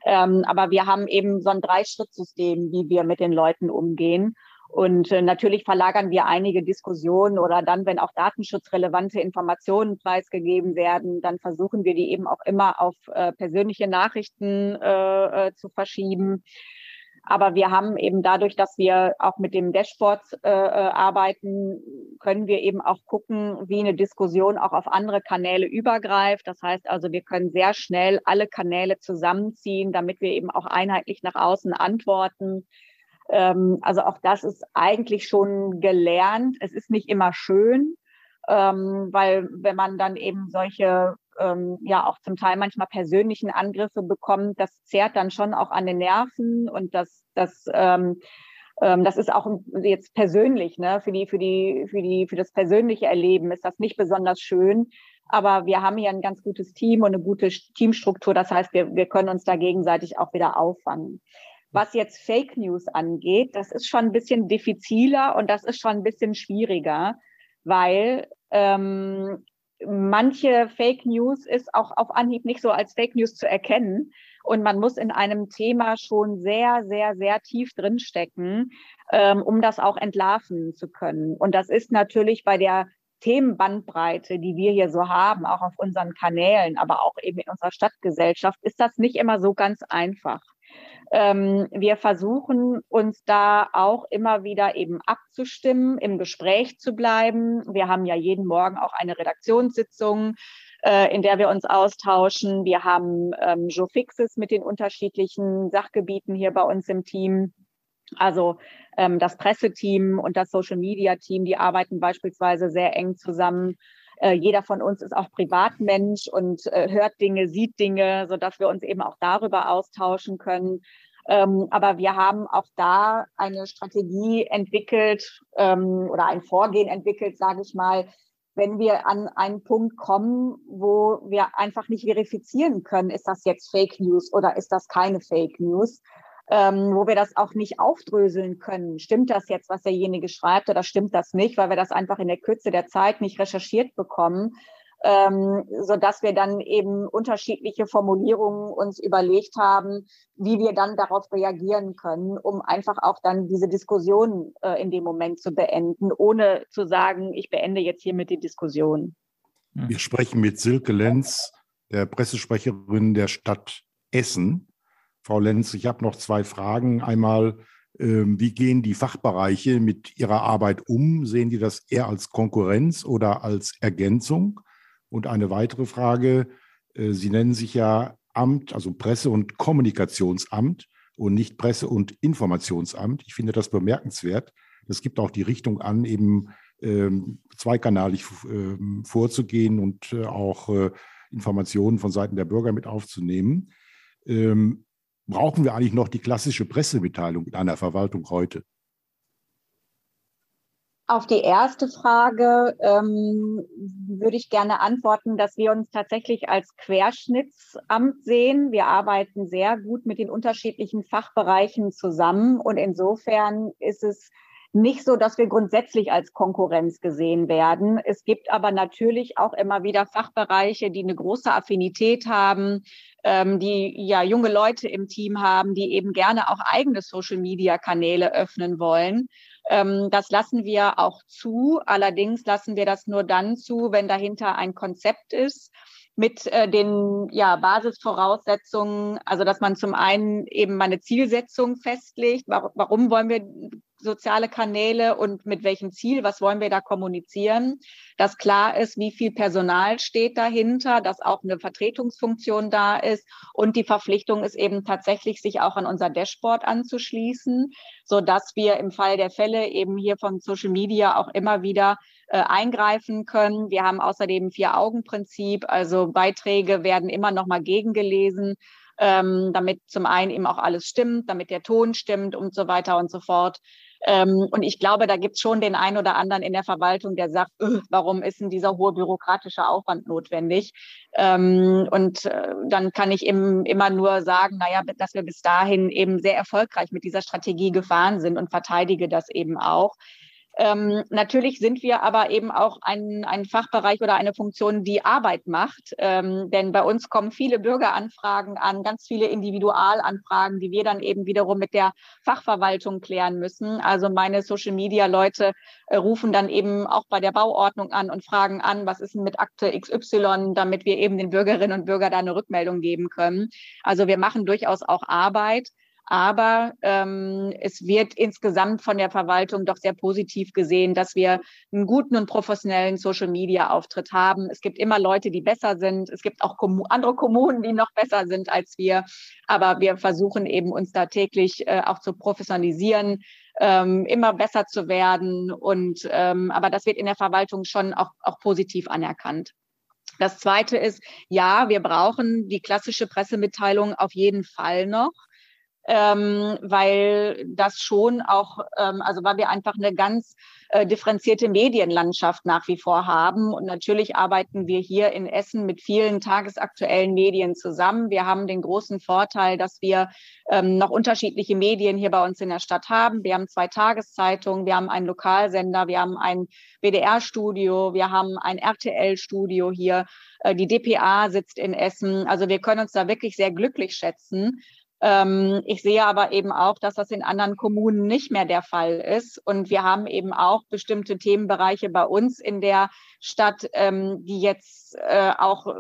Ähm, aber wir haben eben so ein Drei-Schritt-System, wie wir mit den Leuten umgehen. Und äh, natürlich verlagern wir einige Diskussionen oder dann, wenn auch datenschutzrelevante Informationen preisgegeben werden, dann versuchen wir die eben auch immer auf äh, persönliche Nachrichten äh, äh zu verschieben. Aber wir haben eben dadurch, dass wir auch mit dem Dashboard äh, äh, arbeiten, können wir eben auch gucken, wie eine Diskussion auch auf andere Kanäle übergreift. Das heißt also, wir können sehr schnell alle Kanäle zusammenziehen, damit wir eben auch einheitlich nach außen antworten. Ähm, also auch das ist eigentlich schon gelernt. Es ist nicht immer schön, ähm, weil wenn man dann eben solche ähm, ja auch zum Teil manchmal persönlichen Angriffe bekommt, das zehrt dann schon auch an den Nerven und das, das, ähm, ähm, das ist auch jetzt persönlich, ne, für die, für die, für die, für das persönliche Erleben ist das nicht besonders schön. Aber wir haben hier ein ganz gutes Team und eine gute Teamstruktur. Das heißt, wir, wir können uns da gegenseitig auch wieder auffangen. Was jetzt Fake News angeht, das ist schon ein bisschen diffiziler und das ist schon ein bisschen schwieriger, weil ähm, manche Fake News ist auch auf Anhieb nicht so als Fake News zu erkennen. Und man muss in einem Thema schon sehr, sehr, sehr tief drinstecken, ähm, um das auch entlarven zu können. Und das ist natürlich bei der Themenbandbreite, die wir hier so haben, auch auf unseren Kanälen, aber auch eben in unserer Stadtgesellschaft, ist das nicht immer so ganz einfach. Ähm, wir versuchen uns da auch immer wieder eben abzustimmen, im Gespräch zu bleiben. Wir haben ja jeden Morgen auch eine Redaktionssitzung, äh, in der wir uns austauschen. Wir haben ähm, Joe Fixes mit den unterschiedlichen Sachgebieten hier bei uns im Team. Also ähm, das Presseteam und das Social Media Team, die arbeiten beispielsweise sehr eng zusammen. Äh, jeder von uns ist auch Privatmensch und äh, hört Dinge, sieht Dinge, so dass wir uns eben auch darüber austauschen können. Ähm, aber wir haben auch da eine Strategie entwickelt ähm, oder ein Vorgehen entwickelt, sage ich mal, wenn wir an einen Punkt kommen, wo wir einfach nicht verifizieren können, ist das jetzt Fake News oder ist das keine Fake News, ähm, wo wir das auch nicht aufdröseln können. Stimmt das jetzt, was derjenige schreibt, oder stimmt das nicht, weil wir das einfach in der Kürze der Zeit nicht recherchiert bekommen, ähm, so dass wir dann eben unterschiedliche Formulierungen uns überlegt haben, wie wir dann darauf reagieren können, um einfach auch dann diese Diskussion äh, in dem Moment zu beenden, ohne zu sagen, ich beende jetzt hiermit die Diskussion. Wir sprechen mit Silke Lenz, der Pressesprecherin der Stadt Essen. Frau Lenz, ich habe noch zwei Fragen. Einmal, ähm, wie gehen die Fachbereiche mit ihrer Arbeit um? Sehen die das eher als Konkurrenz oder als Ergänzung? Und eine weitere Frage, äh, Sie nennen sich ja Amt, also Presse- und Kommunikationsamt und nicht Presse- und Informationsamt. Ich finde das bemerkenswert. Das gibt auch die Richtung an, eben ähm, zweikanalig ähm, vorzugehen und äh, auch äh, Informationen von Seiten der Bürger mit aufzunehmen brauchen wir eigentlich noch die klassische Pressemitteilung in einer Verwaltung heute? Auf die erste Frage ähm, würde ich gerne antworten, dass wir uns tatsächlich als Querschnittsamt sehen. Wir arbeiten sehr gut mit den unterschiedlichen Fachbereichen zusammen und insofern ist es nicht so, dass wir grundsätzlich als Konkurrenz gesehen werden. Es gibt aber natürlich auch immer wieder Fachbereiche, die eine große Affinität haben, ähm, die ja junge Leute im Team haben, die eben gerne auch eigene Social-Media-Kanäle öffnen wollen. Ähm, das lassen wir auch zu. Allerdings lassen wir das nur dann zu, wenn dahinter ein Konzept ist mit äh, den ja, Basisvoraussetzungen, also dass man zum einen eben mal eine Zielsetzung festlegt, warum wollen wir soziale Kanäle und mit welchem Ziel, was wollen wir da kommunizieren, dass klar ist, wie viel Personal steht dahinter, dass auch eine Vertretungsfunktion da ist und die Verpflichtung ist eben tatsächlich, sich auch an unser Dashboard anzuschließen, so dass wir im Fall der Fälle eben hier von Social Media auch immer wieder äh, eingreifen können. Wir haben außerdem Vier-Augen-Prinzip, also Beiträge werden immer noch mal gegengelesen ähm, damit zum einen eben auch alles stimmt, damit der Ton stimmt und so weiter und so fort. Ähm, und ich glaube, da gibt es schon den einen oder anderen in der Verwaltung, der sagt, öh, warum ist denn dieser hohe bürokratische Aufwand notwendig? Ähm, und äh, dann kann ich eben immer nur sagen, naja, dass wir bis dahin eben sehr erfolgreich mit dieser Strategie gefahren sind und verteidige das eben auch. Ähm, natürlich sind wir aber eben auch ein, ein Fachbereich oder eine Funktion, die Arbeit macht. Ähm, denn bei uns kommen viele Bürgeranfragen an, ganz viele Individualanfragen, die wir dann eben wiederum mit der Fachverwaltung klären müssen. Also meine Social-Media-Leute äh, rufen dann eben auch bei der Bauordnung an und fragen an, was ist denn mit Akte XY, damit wir eben den Bürgerinnen und Bürgern da eine Rückmeldung geben können. Also wir machen durchaus auch Arbeit. Aber ähm, es wird insgesamt von der Verwaltung doch sehr positiv gesehen, dass wir einen guten und professionellen Social-Media-Auftritt haben. Es gibt immer Leute, die besser sind. Es gibt auch Kommun andere Kommunen, die noch besser sind als wir. Aber wir versuchen eben uns da täglich äh, auch zu professionalisieren, ähm, immer besser zu werden. Und ähm, aber das wird in der Verwaltung schon auch, auch positiv anerkannt. Das Zweite ist, ja, wir brauchen die klassische Pressemitteilung auf jeden Fall noch ähm, weil das schon auch, ähm, also weil wir einfach eine ganz äh, differenzierte Medienlandschaft nach wie vor haben. Und natürlich arbeiten wir hier in Essen mit vielen tagesaktuellen Medien zusammen. Wir haben den großen Vorteil, dass wir ähm, noch unterschiedliche Medien hier bei uns in der Stadt haben. Wir haben zwei Tageszeitungen, wir haben einen Lokalsender, wir haben ein WDR-Studio, wir haben ein RTL-Studio hier. Äh, die DPA sitzt in Essen. Also wir können uns da wirklich sehr glücklich schätzen. Ähm, ich sehe aber eben auch, dass das in anderen Kommunen nicht mehr der Fall ist. Und wir haben eben auch bestimmte Themenbereiche bei uns in der Stadt, ähm, die jetzt äh, auch, äh,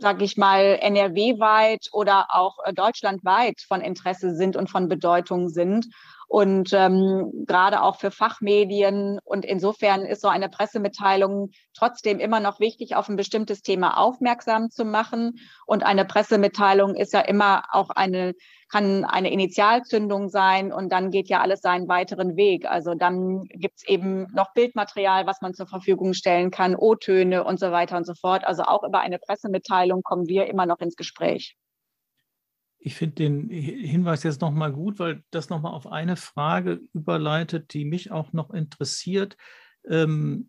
sage ich mal, NRW-weit oder auch äh, deutschlandweit von Interesse sind und von Bedeutung sind und ähm, gerade auch für Fachmedien. Und insofern ist so eine Pressemitteilung trotzdem immer noch wichtig, auf ein bestimmtes Thema aufmerksam zu machen. Und eine Pressemitteilung ist ja immer auch eine, kann eine Initialzündung sein und dann geht ja alles seinen weiteren Weg. Also dann gibt's eben noch Bildmaterial, was man zur Verfügung stellen kann, O-Töne und so weiter und so fort. Also auch über eine Pressemitteilung kommen wir immer noch ins Gespräch. Ich finde den Hinweis jetzt nochmal gut, weil das nochmal auf eine Frage überleitet, die mich auch noch interessiert. Ähm,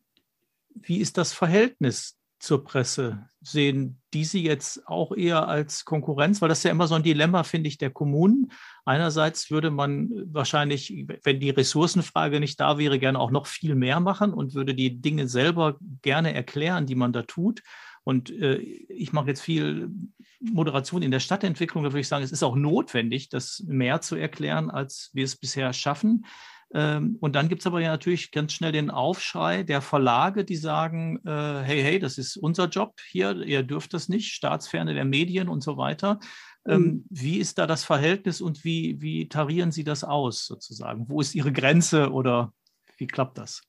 wie ist das Verhältnis zur Presse? Sehen die Sie jetzt auch eher als Konkurrenz? Weil das ist ja immer so ein Dilemma, finde ich, der Kommunen. Einerseits würde man wahrscheinlich, wenn die Ressourcenfrage nicht da wäre, gerne auch noch viel mehr machen und würde die Dinge selber gerne erklären, die man da tut. Und äh, ich mache jetzt viel Moderation in der Stadtentwicklung. Da würde ich sagen, es ist auch notwendig, das mehr zu erklären, als wir es bisher schaffen. Ähm, und dann gibt es aber ja natürlich ganz schnell den Aufschrei der Verlage, die sagen, äh, hey, hey, das ist unser Job hier, ihr dürft das nicht, Staatsferne der Medien und so weiter. Ähm, mhm. Wie ist da das Verhältnis und wie, wie tarieren Sie das aus sozusagen? Wo ist Ihre Grenze oder wie klappt das?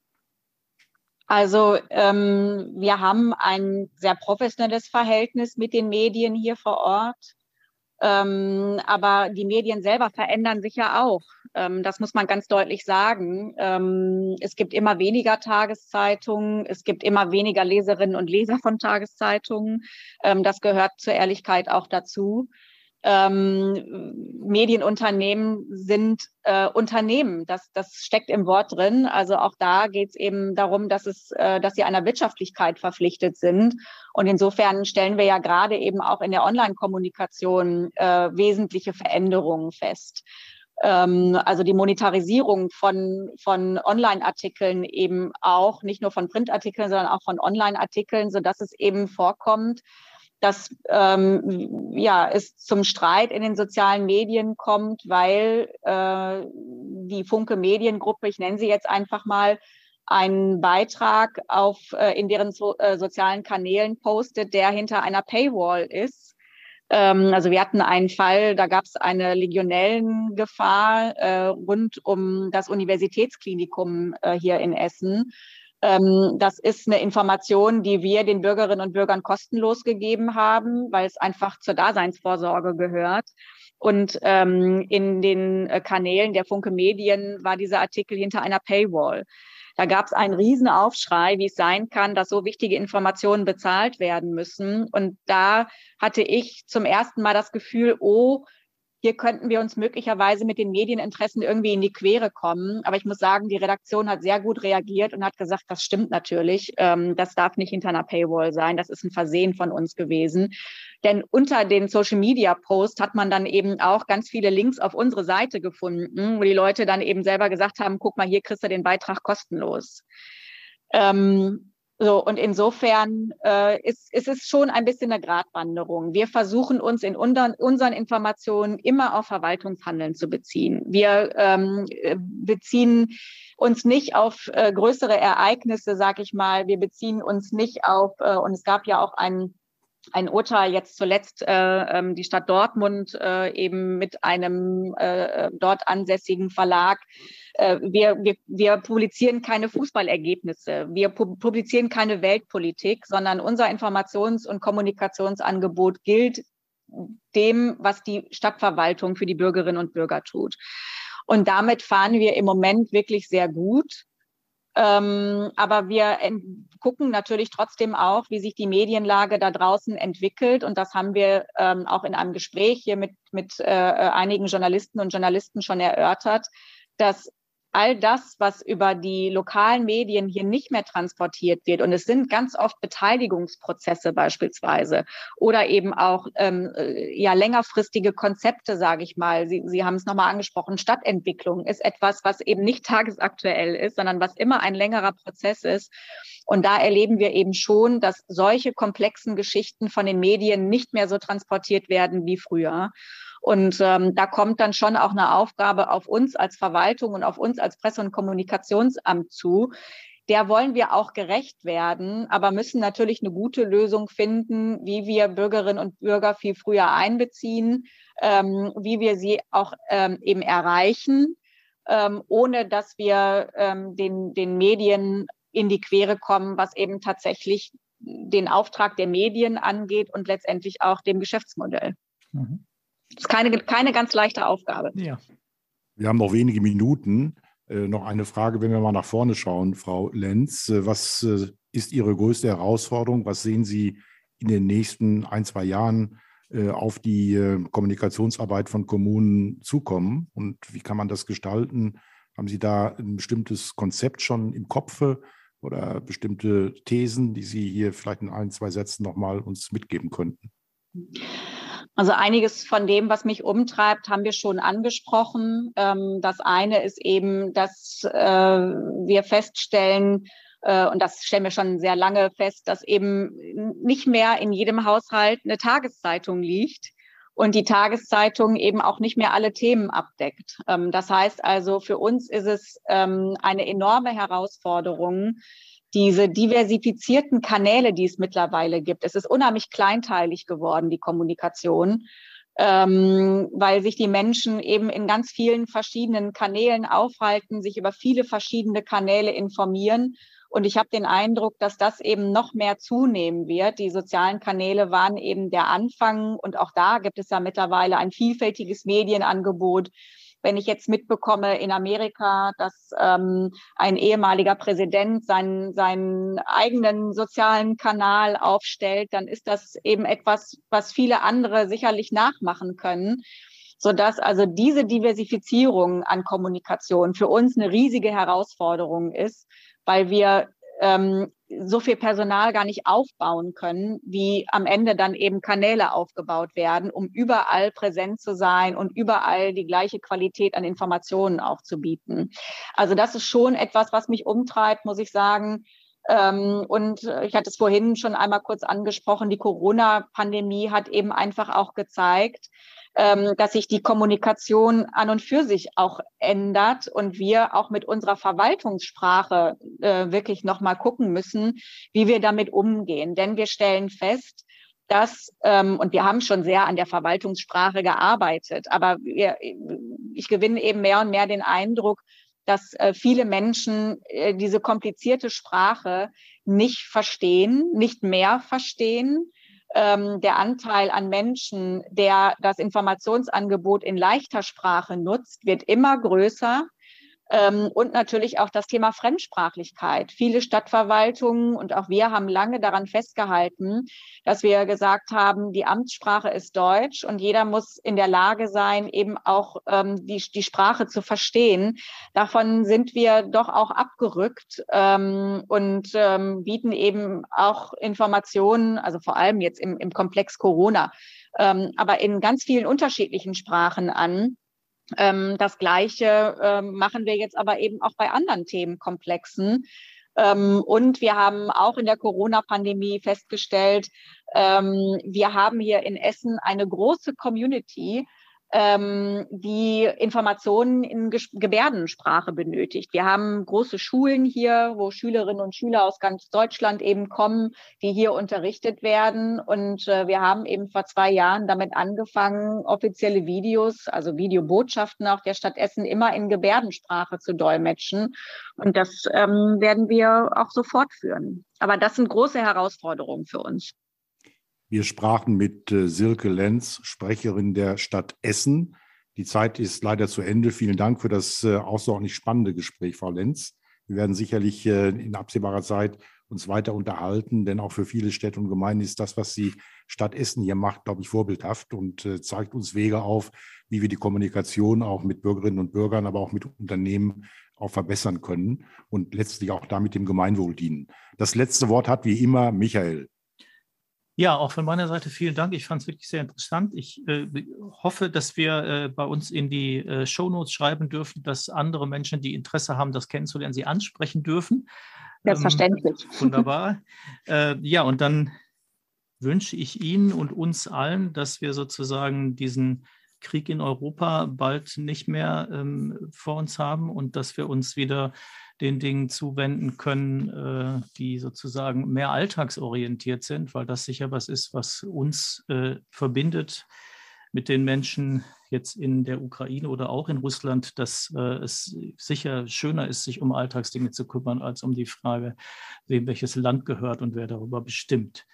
Also ähm, wir haben ein sehr professionelles Verhältnis mit den Medien hier vor Ort. Ähm, aber die Medien selber verändern sich ja auch. Ähm, das muss man ganz deutlich sagen. Ähm, es gibt immer weniger Tageszeitungen, es gibt immer weniger Leserinnen und Leser von Tageszeitungen. Ähm, das gehört zur Ehrlichkeit auch dazu ähm, Medienunternehmen sind äh, Unternehmen. Das, das steckt im Wort drin. Also auch da geht es eben darum, dass es, äh, dass sie einer Wirtschaftlichkeit verpflichtet sind. Und insofern stellen wir ja gerade eben auch in der Online-Kommunikation äh, wesentliche Veränderungen fest ähm, also die Monetarisierung von, von Online-Artikeln eben auch, nicht nur von Printartikeln, sondern auch von Online-Artikeln, so dass es eben vorkommt, dass ähm, ja, es zum Streit in den sozialen Medien kommt, weil äh, die Funke Mediengruppe, ich nenne sie jetzt einfach mal, einen Beitrag auf äh, in deren so, äh, sozialen Kanälen postet, der hinter einer Paywall ist. Ähm, also wir hatten einen Fall, da gab es eine Legionellengefahr äh, rund um das Universitätsklinikum äh, hier in Essen. Ähm, das ist eine Information, die wir den Bürgerinnen und Bürgern kostenlos gegeben haben, weil es einfach zur Daseinsvorsorge gehört. Und ähm, in den äh, Kanälen der Funke Medien war dieser Artikel hinter einer Paywall. Da gab es einen riesen Aufschrei, wie es sein kann, dass so wichtige Informationen bezahlt werden müssen. Und da hatte ich zum ersten Mal das Gefühl, oh, hier könnten wir uns möglicherweise mit den Medieninteressen irgendwie in die Quere kommen. Aber ich muss sagen, die Redaktion hat sehr gut reagiert und hat gesagt, das stimmt natürlich. Ähm, das darf nicht hinter einer Paywall sein. Das ist ein Versehen von uns gewesen. Denn unter den Social Media Posts hat man dann eben auch ganz viele Links auf unsere Seite gefunden, wo die Leute dann eben selber gesagt haben, guck mal, hier kriegst du den Beitrag kostenlos. Ähm, so, und insofern äh, ist, ist es schon ein bisschen eine Gratwanderung. Wir versuchen uns in unseren, unseren Informationen immer auf Verwaltungshandeln zu beziehen. Wir ähm, beziehen uns nicht auf äh, größere Ereignisse, sag ich mal. Wir beziehen uns nicht auf, äh, und es gab ja auch einen ein Urteil jetzt zuletzt äh, ähm, die Stadt Dortmund äh, eben mit einem äh, dort ansässigen Verlag. Äh, wir, wir, wir publizieren keine Fußballergebnisse, wir pu publizieren keine Weltpolitik, sondern unser Informations- und Kommunikationsangebot gilt dem, was die Stadtverwaltung für die Bürgerinnen und Bürger tut. Und damit fahren wir im Moment wirklich sehr gut. Ähm, aber wir gucken natürlich trotzdem auch, wie sich die Medienlage da draußen entwickelt. Und das haben wir ähm, auch in einem Gespräch hier mit, mit äh, einigen Journalisten und Journalisten schon erörtert, dass all das, was über die lokalen Medien hier nicht mehr transportiert wird, und es sind ganz oft Beteiligungsprozesse beispielsweise oder eben auch ähm, äh, ja längerfristige Konzepte, sage ich mal. Sie, Sie haben es nochmal angesprochen. Stadtentwicklung ist etwas, was eben nicht tagesaktuell ist, sondern was immer ein längerer Prozess ist. Und da erleben wir eben schon, dass solche komplexen Geschichten von den Medien nicht mehr so transportiert werden wie früher. Und ähm, da kommt dann schon auch eine Aufgabe auf uns als Verwaltung und auf uns als Presse- und Kommunikationsamt zu. Der wollen wir auch gerecht werden, aber müssen natürlich eine gute Lösung finden, wie wir Bürgerinnen und Bürger viel früher einbeziehen, ähm, wie wir sie auch ähm, eben erreichen, ähm, ohne dass wir ähm, den, den Medien in die Quere kommen, was eben tatsächlich den Auftrag der Medien angeht und letztendlich auch dem Geschäftsmodell. Mhm. Das ist keine, keine ganz leichte Aufgabe. Ja. Wir haben noch wenige Minuten. Äh, noch eine Frage, wenn wir mal nach vorne schauen, Frau Lenz. Äh, was äh, ist Ihre größte Herausforderung? Was sehen Sie in den nächsten ein, zwei Jahren äh, auf die äh, Kommunikationsarbeit von Kommunen zukommen? Und wie kann man das gestalten? Haben Sie da ein bestimmtes Konzept schon im Kopf oder bestimmte Thesen, die Sie hier vielleicht in ein, zwei Sätzen nochmal uns mitgeben könnten? Also einiges von dem, was mich umtreibt, haben wir schon angesprochen. Ähm, das eine ist eben, dass äh, wir feststellen, äh, und das stellen wir schon sehr lange fest, dass eben nicht mehr in jedem Haushalt eine Tageszeitung liegt und die Tageszeitung eben auch nicht mehr alle Themen abdeckt. Ähm, das heißt also, für uns ist es ähm, eine enorme Herausforderung, diese diversifizierten Kanäle, die es mittlerweile gibt. Es ist unheimlich kleinteilig geworden, die Kommunikation, ähm, weil sich die Menschen eben in ganz vielen verschiedenen Kanälen aufhalten, sich über viele verschiedene Kanäle informieren. Und ich habe den Eindruck, dass das eben noch mehr zunehmen wird. Die sozialen Kanäle waren eben der Anfang und auch da gibt es ja mittlerweile ein vielfältiges Medienangebot wenn ich jetzt mitbekomme in Amerika, dass ähm, ein ehemaliger Präsident seinen, seinen eigenen sozialen Kanal aufstellt, dann ist das eben etwas, was viele andere sicherlich nachmachen können sodass also diese Diversifizierung an Kommunikation für uns eine riesige Herausforderung ist, weil wir ähm, so viel Personal gar nicht aufbauen können, wie am Ende dann eben Kanäle aufgebaut werden, um überall präsent zu sein und überall die gleiche Qualität an Informationen aufzubieten. Also das ist schon etwas, was mich umtreibt, muss ich sagen. Ähm, und ich hatte es vorhin schon einmal kurz angesprochen, die Corona-Pandemie hat eben einfach auch gezeigt, ähm, dass sich die Kommunikation an und für sich auch ändert und wir auch mit unserer Verwaltungssprache äh, wirklich nochmal gucken müssen, wie wir damit umgehen. Denn wir stellen fest, dass, ähm, und wir haben schon sehr an der Verwaltungssprache gearbeitet, aber wir, ich gewinne eben mehr und mehr den Eindruck, dass äh, viele Menschen äh, diese komplizierte Sprache nicht verstehen, nicht mehr verstehen ähm, der Anteil an Menschen, der das Informationsangebot in leichter Sprache nutzt, wird immer größer. Ähm, und natürlich auch das Thema Fremdsprachlichkeit. Viele Stadtverwaltungen und auch wir haben lange daran festgehalten, dass wir gesagt haben, die Amtssprache ist Deutsch und jeder muss in der Lage sein, eben auch ähm, die, die Sprache zu verstehen. Davon sind wir doch auch abgerückt ähm, und ähm, bieten eben auch Informationen, also vor allem jetzt im, im Komplex Corona, ähm, aber in ganz vielen unterschiedlichen Sprachen an. Ähm, das Gleiche ähm, machen wir jetzt aber eben auch bei anderen Themenkomplexen. Ähm, und wir haben auch in der Corona-Pandemie festgestellt, ähm, wir haben hier in Essen eine große Community, ähm, die Informationen in Gebärdensprache benötigt. Wir haben große Schulen hier, wo Schülerinnen und Schüler aus ganz Deutschland eben kommen, die hier unterrichtet werden. Und äh, wir haben eben vor zwei Jahren damit angefangen, offizielle Videos, also Videobotschaften auch der Stadt Essen immer in Gebärdensprache zu dolmetschen. Und das ähm, werden wir auch so fortführen. Aber das sind große Herausforderungen für uns. Wir sprachen mit äh, Silke Lenz, Sprecherin der Stadt Essen. Die Zeit ist leider zu Ende. Vielen Dank für das äh, außerordentlich spannende Gespräch, Frau Lenz. Wir werden sicherlich äh, in absehbarer Zeit uns weiter unterhalten, denn auch für viele Städte und Gemeinden ist das, was die Stadt Essen hier macht, glaube ich, vorbildhaft und zeigt uns Wege auf, wie wir die Kommunikation auch mit Bürgerinnen und Bürgern, aber auch mit Unternehmen auch verbessern können und letztlich auch damit dem Gemeinwohl dienen. Das letzte Wort hat wie immer Michael. Ja, auch von meiner Seite vielen Dank. Ich fand es wirklich sehr interessant. Ich äh, hoffe, dass wir äh, bei uns in die äh, Shownotes schreiben dürfen, dass andere Menschen, die Interesse haben, das kennenzulernen, sie ansprechen dürfen. Selbstverständlich. Ähm, wunderbar. äh, ja, und dann wünsche ich Ihnen und uns allen, dass wir sozusagen diesen Krieg in Europa bald nicht mehr ähm, vor uns haben und dass wir uns wieder den Dingen zuwenden können, äh, die sozusagen mehr alltagsorientiert sind, weil das sicher was ist, was uns äh, verbindet mit den Menschen jetzt in der Ukraine oder auch in Russland, dass äh, es sicher schöner ist, sich um Alltagsdinge zu kümmern, als um die Frage, wem welches Land gehört und wer darüber bestimmt.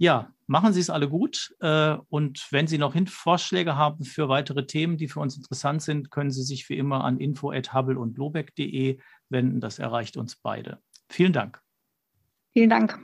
Ja, machen Sie es alle gut. Äh, und wenn Sie noch Vorschläge haben für weitere Themen, die für uns interessant sind, können Sie sich wie immer an info.hubble und lobeck.de wenden. Das erreicht uns beide. Vielen Dank. Vielen Dank.